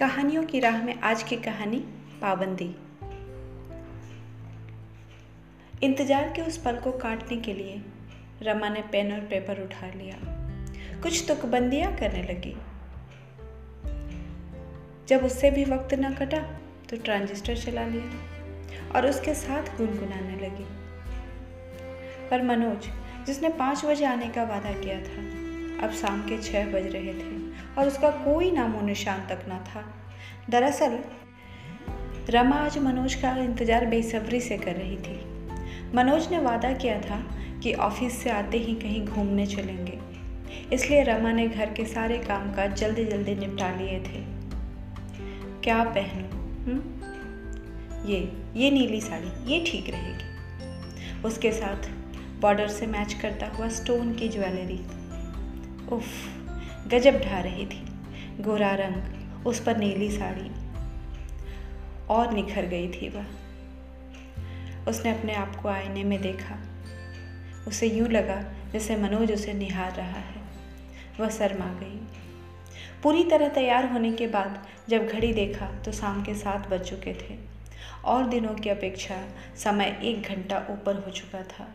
कहानियों की राह में आज की कहानी पाबंदी। इंतज़ार के उस पल को काटने के लिए रमा ने पेन और पेपर उठा लिया। कुछ तुकबंदियाँ करने लगी। जब उससे भी वक्त न कटा तो ट्रांजिस्टर चला लिया और उसके साथ गुनगुनाने लगी। पर मनोज, जिसने पाँच बजे आने का वादा किया था, अब शाम के छः बज रहे थे। और उसका कोई नामो निशान तक न था। दरअसल, रमा आज मनोज का इंतज़ार बेसब्री से कर रही थी। मनोज ने वादा किया था कि ऑफ़िस से आते ही कहीं घूमने चलेंगे। इसलिए रमा ने घर के सारे काम काज जल्दी जल्दी निपटा लिए थे। क्या पहनूं ये ये नीली साड़ी, ये ठीक रहेगी। उसके साथ बॉर्डर से मैच करता हुआ स्टोन की ज्वेलरी। उफ। गजब ढा रही थी। गोरा रंग, उस पर नीली साड़ी। और निखर गई थी वह। उसने अपने आप को आईने में देखा। उसे यूँ लगा जैसे मनोज उसे निहार रहा है। वह शर्मा गई। पूरी तरह तैयार होने के बाद जब घड़ी देखा तो शाम के सात बज चुके थे और दिनों की अपेक्षा समय एक घंटा ऊपर हो चुका था।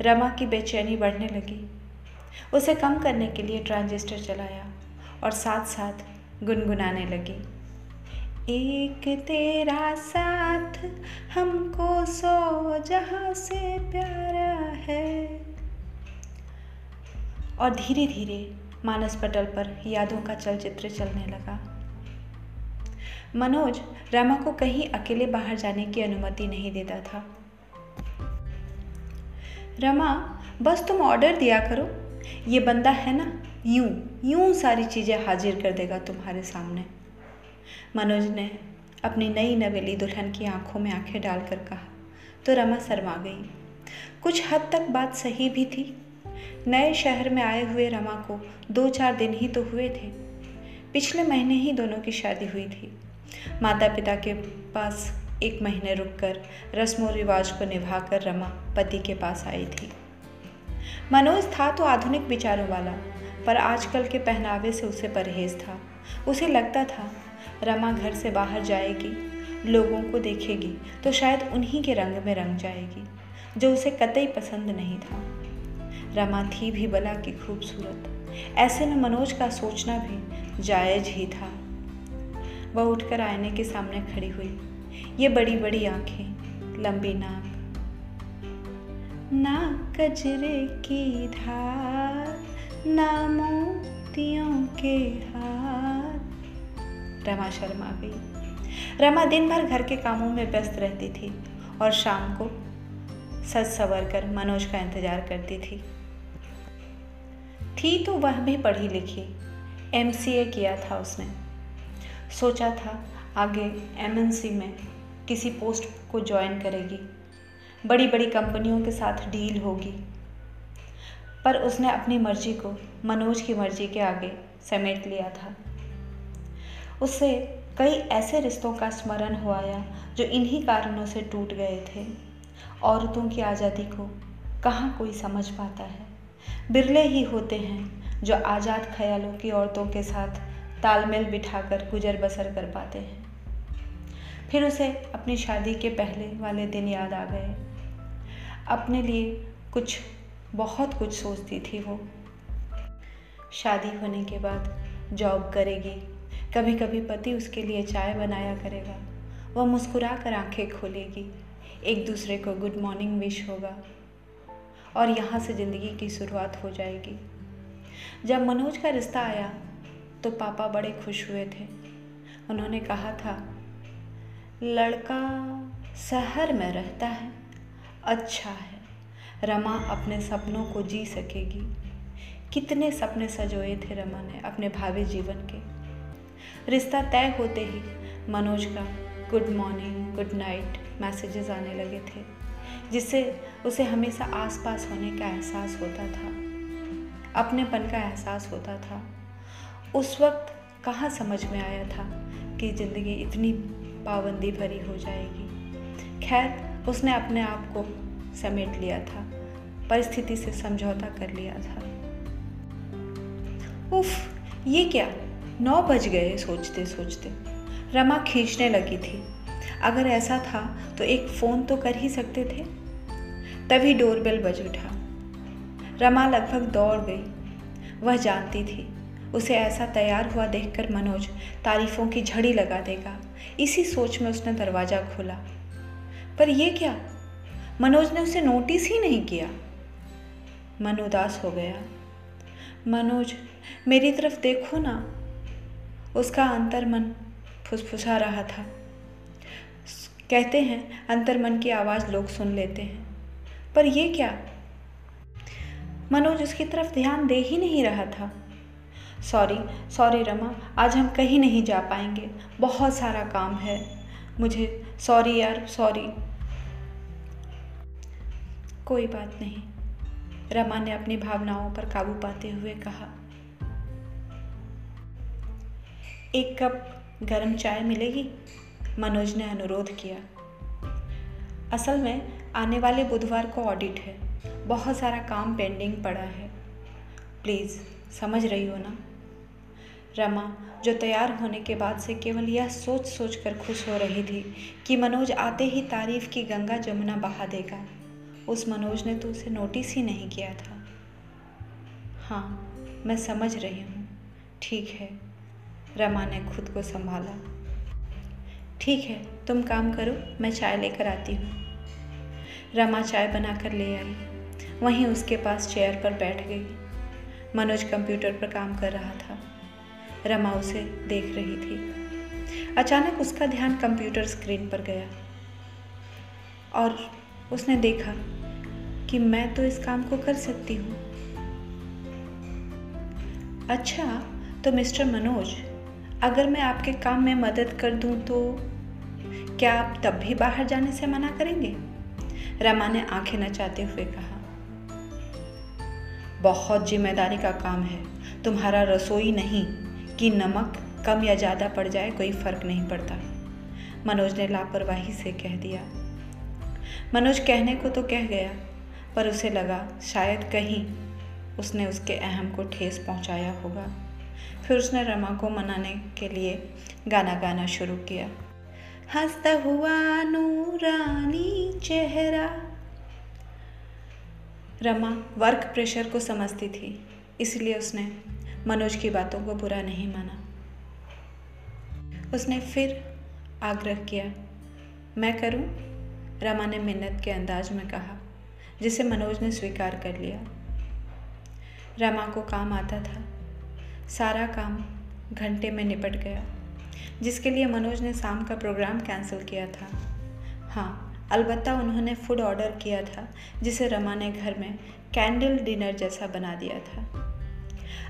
रमा की बेचैनी बढ़ने लगी। उसे कम करने के लिए ट्रांजिस्टर चलाया और साथ साथ गुनगुनाने लगी। एक तेरा साथ हमको सौ जहाँ से प्यारा है। और धीरे धीरे मानस पटल पर यादों का चलचित्र चलने लगा। मनोज रमा को कहीं अकेले बाहर जाने की अनुमति नहीं देता था। रमा, बस तुम ऑर्डर दिया करो। ये बंदा है ना, यूँ यूँ सारी चीज़ें हाजिर कर देगा तुम्हारे सामने। मनोज ने अपनी नई नवेली दुल्हन की आँखों में आँखें डालकर कहा तो रमा शर्मा गई। कुछ हद तक बात सही भी थी। नए शहर में आए हुए रमा को दो चार दिन ही तो हुए थे। पिछले महीने ही दोनों की शादी हुई थी। माता पिता के पास एक महीने रुककर रस्म रिवाज को निभाकर रमा पति के पास आई थी। मनोज था तो आधुनिक विचारों वाला, पर आजकल के पहनावे से उसे परहेज था। उसे लगता था, रमा घर से बाहर जाएगी, लोगों को देखेगी तो शायद उन्हीं के रंग में रंग जाएगी, जो उसे कतई पसंद नहीं था। रमा थी भी बला की खूबसूरत, ऐसे में मनोज का सोचना भी जायज़ ही था। वह उठकर आईने के सामने खड़ी हुई, ये बड़ी बड़ी आँखें, लंबी नाक ना कजरे की धार, ना मोतियों के हार। रमा शर्मा गई रमा दिन भर घर के कामों में व्यस्त रहती थी और शाम को सज सवर कर मनोज का इंतज़ार करती थी। थी तो वह भी पढ़ी लिखी एम.सी.ए किया था उसने। सोचा था आगे एमएनसी में किसी पोस्ट को ज्वाइन करेगी। बड़ी बड़ी कंपनियों के साथ डील होगी। पर उसने अपनी मर्ज़ी को, मनोज की मर्ज़ी के आगे समेट लिया था। उससे कई ऐसे रिश्तों का स्मरण हो आया, जो इन्हीं कारणों से टूट गए थे। औरतों की आज़ादी को कहाँ कोई समझ पाता है? बिरले ही होते हैं, जो आज़ाद ख्यालों की औरतों के साथ तालमेल बिठाकर गुजर बसर कर पाते हैं। फिर उसे अपनी शादी के पहले वाले दिन याद आ गए। अपने लिए कुछ, बहुत कुछ सोचती थी वो। शादी होने के बाद जॉब करेगी। कभी कभी पति उसके लिए चाय बनाया करेगा। वह मुस्कुरा कर आँखें खोलेगी। एक दूसरे को गुड मॉर्निंग विश होगा। और यहाँ से ज़िंदगी की शुरुआत हो जाएगी। जब मनोज का रिश्ता आया तो पापा बड़े खुश हुए थे। उन्होंने कहा था, लड़का शहर में रहता है। अच्छा है। रमा अपने सपनों को जी सकेगी। कितने सपने सजोए थे रमा ने अपने भावी जीवन के। रिश्ता तय होते ही मनोज का good morning good night messages आने लगे थे, जिससे उसे हमेशा आसपास होने का एहसास होता था। अपनेपन का एहसास होता था। उस वक्त कहाँ समझ में आया था कि ज़िंदगी इतनी पाबंदी भरी हो जाएगी। खैर उसने अपने आप को समेट लिया था, परिस्थिति से समझौता कर लिया था। उफ, ये क्या? नौ बज गए सोचते सोचते। रमा खींचने लगी थी। अगर ऐसा था तो एक फ़ोन तो कर ही सकते थे। तभी डोरबेल बज उठा। रमा लगभग दौड़ गई। वह जानती थी, उसे ऐसा तैयार हुआ देखकर मनोज तारीफों की झड़ी लगा देगा। इसी सोच में उसने दरवाज़ा खोला। पर यह क्या? मनोज ने उसे नोटिस ही नहीं किया। मन उदास हो गया। मनोज, मेरी तरफ़ देखो ना। उसका अंतर मन फुसफुसा रहा था। कहते हैं अंतर मन की आवाज़ लोग सुन लेते हैं। पर यह क्या? मनोज उसकी तरफ़ ध्यान दे ही नहीं रहा था। सॉरी सॉरी रमा, आज हम कहीं नहीं जा पाएँगे। बहुत सारा काम है। मुझे, सॉरी यार, सॉरी। कोई बात नहीं। रमा ने अपनी भावनाओं पर काबू पाते हुए कहा। एक कप गरम चाय मिलेगी? मनोज ने अनुरोध किया। असल में, आने वाले बुधवार को ऑडिट है। बहुत सारा काम पेंडिंग पड़ा है। प्लीज़ समझ रही हो ना? रमा, जो तैयार होने के बाद से केवल यह सोच सोच कर खुश हो रही थी कि मनोज आते ही तारीफ़ की गंगा जमुना बहा देगा। उस मनोज ने तो उसे नोटिस ही नहीं किया था। हाँ मैं समझ रही हूँ। ठीक है, रमा ने खुद को संभाला। ठीक है, तुम काम करो, मैं चाय लेकर आती हूँ। रमा चाय बनाकर ले आई। वहीं उसके पास चेयर पर बैठ गई। मनोज कंप्यूटर पर काम कर रहा था। रमा उसे देख रही थी। अचानक उसका ध्यान कंप्यूटर स्क्रीन पर गया। और उसने देखा कि मैं तो इस काम को कर सकती हूँ। अच्छा तो मिस्टर मनोज, अगर मैं आपके काम में मदद कर दूँ तो क्या आप तब भी बाहर जाने से मना करेंगे? रमा ने आँखें नचाते हुए कहा, बहुत ज़िम्मेदारी का काम है। तुम्हारा रसोई नहीं कि नमक कम या ज़्यादा पड़ जाए, कोई फ़र्क नहीं पड़ता। मनोज ने लापरवाही से कह दिया। मनोज कहने को तो कह गया पर उसे लगा, शायद कहीं उसने उसके अहम को ठेस पहुँचाया होगा। फिर उसने रमा को मनाने के लिए गाना गाना शुरू किया। हंसता हुआ नूरानी चेहरा। रमा वर्क प्रेशर को समझती थी, इसलिए उसने मनोज की बातों को बुरा नहीं माना। उसने फिर आग्रह किया, मैं करूँ? रमा ने मिन्नत के अंदाज में कहा। जिसे मनोज ने स्वीकार कर लिया। रमा को काम आता था। सारा काम घंटे में निपट गया, जिसके लिए मनोज ने शाम का प्रोग्राम कैंसिल किया था। हाँ अलबत्ता उन्होंने फ़ूड ऑर्डर किया था, जिसे रमा ने घर में कैंडल डिनर जैसा बना दिया था।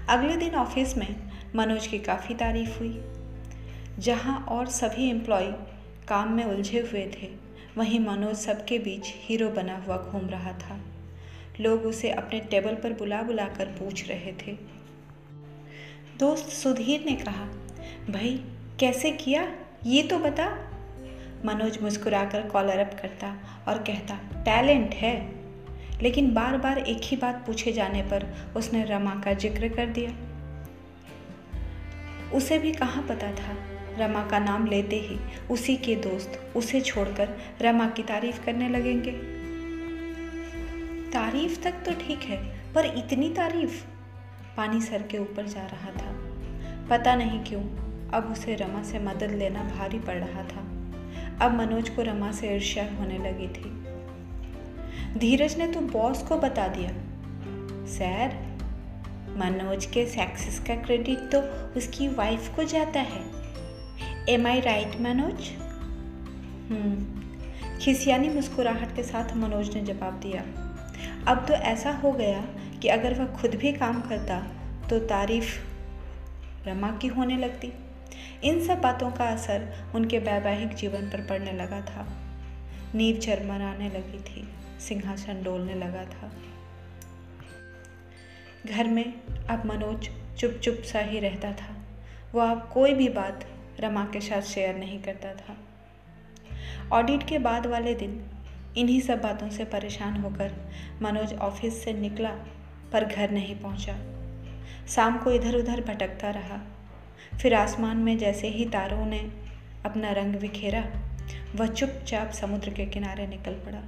अगले दिन ऑफ़िस में मनोज की काफ़ी तारीफ़ हुई, जहाँ और सभी एम्प्लॉय काम में उलझे हुए थे। वहीं मनोज सबके बीच हीरो बना हुआ घूम रहा था। लोग उसे अपने टेबल पर बुला बुला कर पूछ रहे थे। दोस्त सुधीर ने कहा, भाई, कैसे किया? ये तो बता। मनोज मुस्कुराकर कॉलर अप करता और कहता, टैलेंट है। लेकिन बार बार एक ही बात पूछे जाने पर उसने रमा का ज़िक्र कर दिया। उसे भी कहाँ पता था? रमा का नाम लेते ही उसी के दोस्त उसे छोड़कर रमा की तारीफ़ करने लगेंगे। तारीफ़ तक तो ठीक है, पर इतनी तारीफ़? पानी सर के ऊपर जा रहा था। पता नहीं क्यों, अब उसे रमा से मदद लेना भारी पड़ रहा था। अब मनोज को रमा से ईर्ष्या होने लगी थी। धीरज ने तो बॉस को बता दिया। सर, मनोज के सक्सेस का क्रेडिट तो उसकी वाइफ को जाता है। Am I right Manoj? हम्म। खिसियानी मुस्कुराहट के साथ मनोज ने जवाब दिया, अब तो ऐसा हो गया कि अगर वह खुद भी काम करता तो तारीफ़ रमा की होने लगती। इन सब बातों का असर उनके वैवाहिक जीवन पर पड़ने लगा था। नींव चरमराने लगी थी, सिंहासन डोलने लगा था। घर में अब मनोज चुप चुप सा ही रहता था। वह अब कोई भी बात रमा के साथ शेयर नहीं करता था। ऑडिट के बाद वाले दिन, इन्हीं सब बातों से परेशान होकर मनोज ऑफ़िस से निकला, पर घर नहीं पहुँचा। शाम को इधर उधर भटकता रहा। फिर आसमान में जैसे ही तारों ने अपना रंग बिखेरा, वह चुपचाप समुद्र के किनारे निकल पड़ा।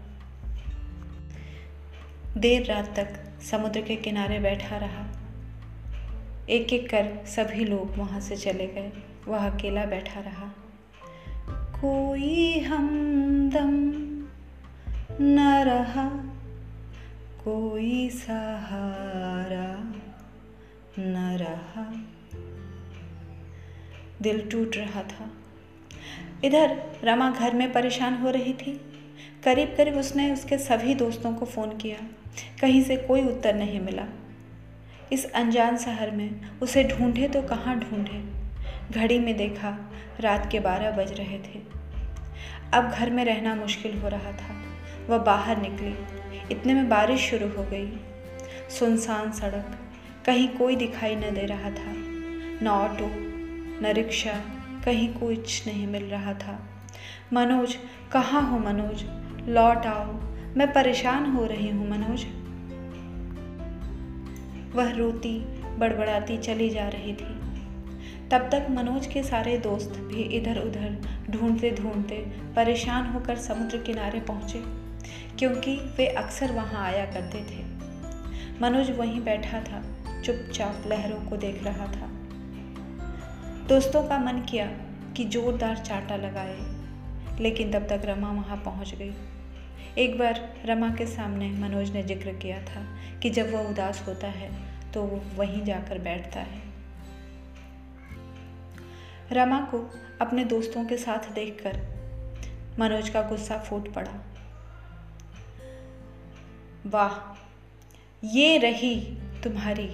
देर रात तक समुद्र के किनारे बैठा रहा। एक एक कर सभी लोग वहाँ से चले गए। वह अकेला बैठा रहा। कोई हमदम न रहा, कोई सहारा न रहा। दिल टूट रहा था। इधर रमा घर में परेशान हो रही थी। करीब करीब उसने उसके सभी दोस्तों को फ़ोन किया। कहीं से कोई उत्तर नहीं मिला। इस अनजान शहर में उसे ढूंढे तो कहाँ ढूंढे? घड़ी में देखा रात के बारह बज रहे थे। अब घर में रहना मुश्किल हो रहा था। वह बाहर निकली। इतने में बारिश शुरू हो गई। सुनसान सड़क। कहीं कोई दिखाई न दे रहा था। न ऑटो, न रिक्शा, कहीं कुछ नहीं मिल रहा था। मनोज, कहाँ हो मनोज? लौट आओ। मैं परेशान हो रही हूँ मनोज। वह रोती, बड़बड़ाती चली जा रही थी। तब तक मनोज के सारे दोस्त भी इधर उधर ढूंढते ढूंढते परेशान होकर समुद्र किनारे पहुँचे, क्योंकि वे अक्सर वहाँ आया करते थे। मनोज वहीं बैठा था, चुपचाप लहरों को देख रहा था। दोस्तों का मन किया कि जोरदार चाटा लगाए, लेकिन तब तक रमा वहाँ पहुँच गई। एक बार रमा के सामने मनोज ने ज़िक्र किया था कि जब वह उदास होता है तो वो वहीं जाकर बैठता है। रमा को अपने दोस्तों के साथ देखकर मनोज का गुस्सा फूट पड़ा। वाह, ये रही तुम्हारी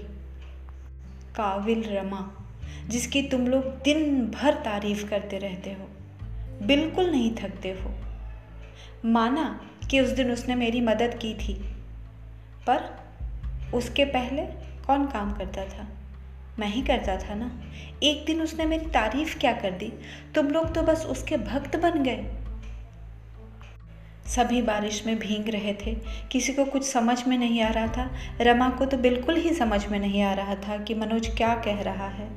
काविल रमा, जिसकी तुम लोग दिन भर तारीफ़ करते रहते हो, बिल्कुल नहीं थकते हो। माना कि उस दिन उसने मेरी मदद की थी, पर उसके पहले कौन काम करता था? मैं ही करता था ना। एक दिन उसने मेरी तारीफ़ क्या कर दी? तुम लोग तो बस उसके भक्त बन गए। सभी बारिश में भींग रहे थे। किसी को कुछ समझ में नहीं आ रहा था। रमा को तो बिल्कुल ही समझ में नहीं आ रहा था कि मनोज क्या कह रहा है।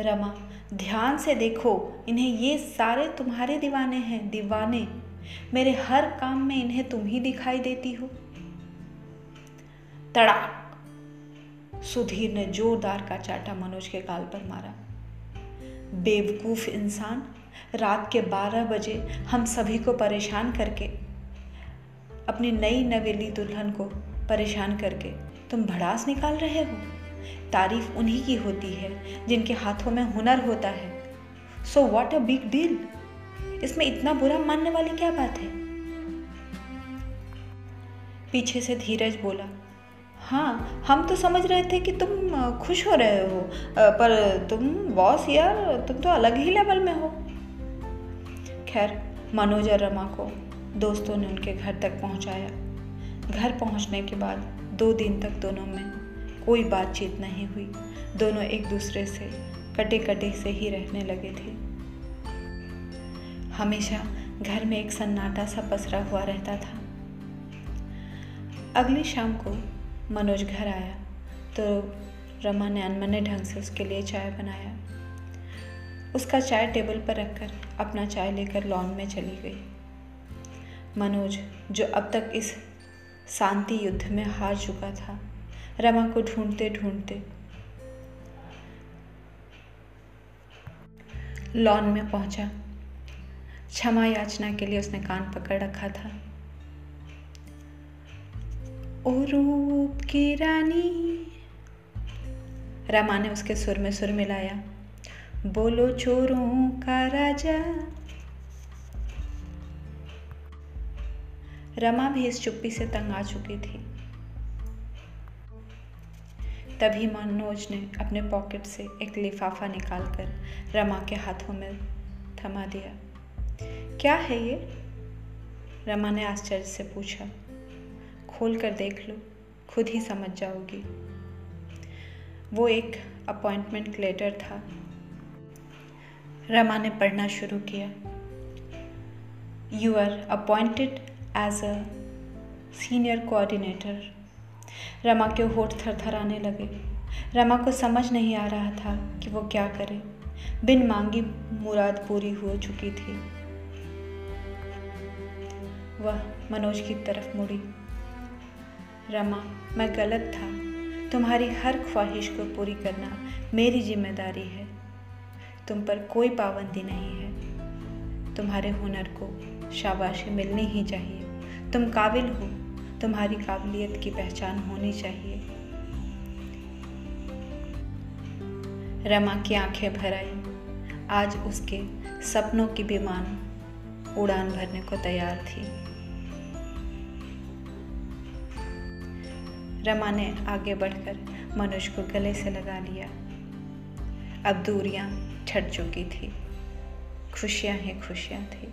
रमा, ध्यान से देखो, इन्हें ये सारे तुम्हारे दीवाने हैं, दीवाने। मेरे हर काम में इन्हें तुम ही दिखाई देती हो। तड़ाक सुधीर ने जोरदार का चाटा मनोज के गाल पर मारा। बेवकूफ़ इंसान, रात के बारह बजे हम सभी को परेशान करके, अपनी नई नवेली दुल्हन को परेशान करके तुम भड़ास निकाल रहे हो। तारीफ़ उन्हीं की होती है जिनके हाथों में हुनर होता है। So what a big deal इसमें इतना बुरा मानने वाली क्या बात है? पीछे से धीरज बोला हाँ हम तो समझ रहे थे कि तुम खुश हो रहे हो पर तुम बॉस यार, तुम तो अलग ही लेवल में हो। खैर, मनोज और रमा को दोस्तों ने उनके घर तक पहुँचाया। घर पहुँचने के बाद दो दिन तक दोनों में कोई बातचीत नहीं हुई। दोनों एक दूसरे से कटे कटे से ही रहने लगे थे। हमेशा घर में एक सन्नाटा सा पसरा हुआ रहता था। अगली शाम को मनोज घर आया तो रमा ने अनमने ढंग से उसके लिए चाय बनाया। उसका चाय टेबल पर रखकर अपना चाय लेकर लॉन में चली गई। मनोज, जो अब तक इस शांति युद्ध में हार चुका था, रमा को ढूंढते ढूंढते लॉन में पहुँचा। क्षमा याचना के लिए उसने कान पकड़ रखा था। ओ रूप की रानी। रमा ने उसके सुर में सुर मिलाया, बोलो चोरों का राजा। रमा भी इस चुप्पी से तंग आ चुकी थी। तभी मनोज ने अपने पॉकेट से एक लिफाफा निकालकर रमा के हाथों में थमा दिया, क्या है ये? रमा ने आश्चर्य से पूछा खोल कर देख लो, खुद ही समझ जाओगी। वो एक अपॉइंटमेंट लेटर था। रमा ने पढ़ना शुरू किया। You are appointed as a senior coordinator Rama के होठ थरथराने लगे। रमा को समझ नहीं आ रहा था कि वो क्या करे। बिन मांगी मुराद पूरी हो चुकी थी। वह मनोज की तरफ़ मुड़ी। रमा, मैं गलत था। तुम्हारी हर ख्वाहिश को पूरी करना मेरी ज़िम्मेदारी है। तुम पर कोई पाबंदी नहीं है। तुम्हारे हुनर को शाबाशी मिलनी ही चाहिए। तुम काबिल हो। तुम्हारी काबिलियत की पहचान होनी चाहिए। रमा की आँखें भर आई। आज उसके सपनों की विमान उड़ान भरने को तैयार थी। रमा ने आगे बढ़कर मनोज को गले से लगा लिया। अब दूरियाँ छट चुकी थी। खुशियाँ ही खुशियाँ थी।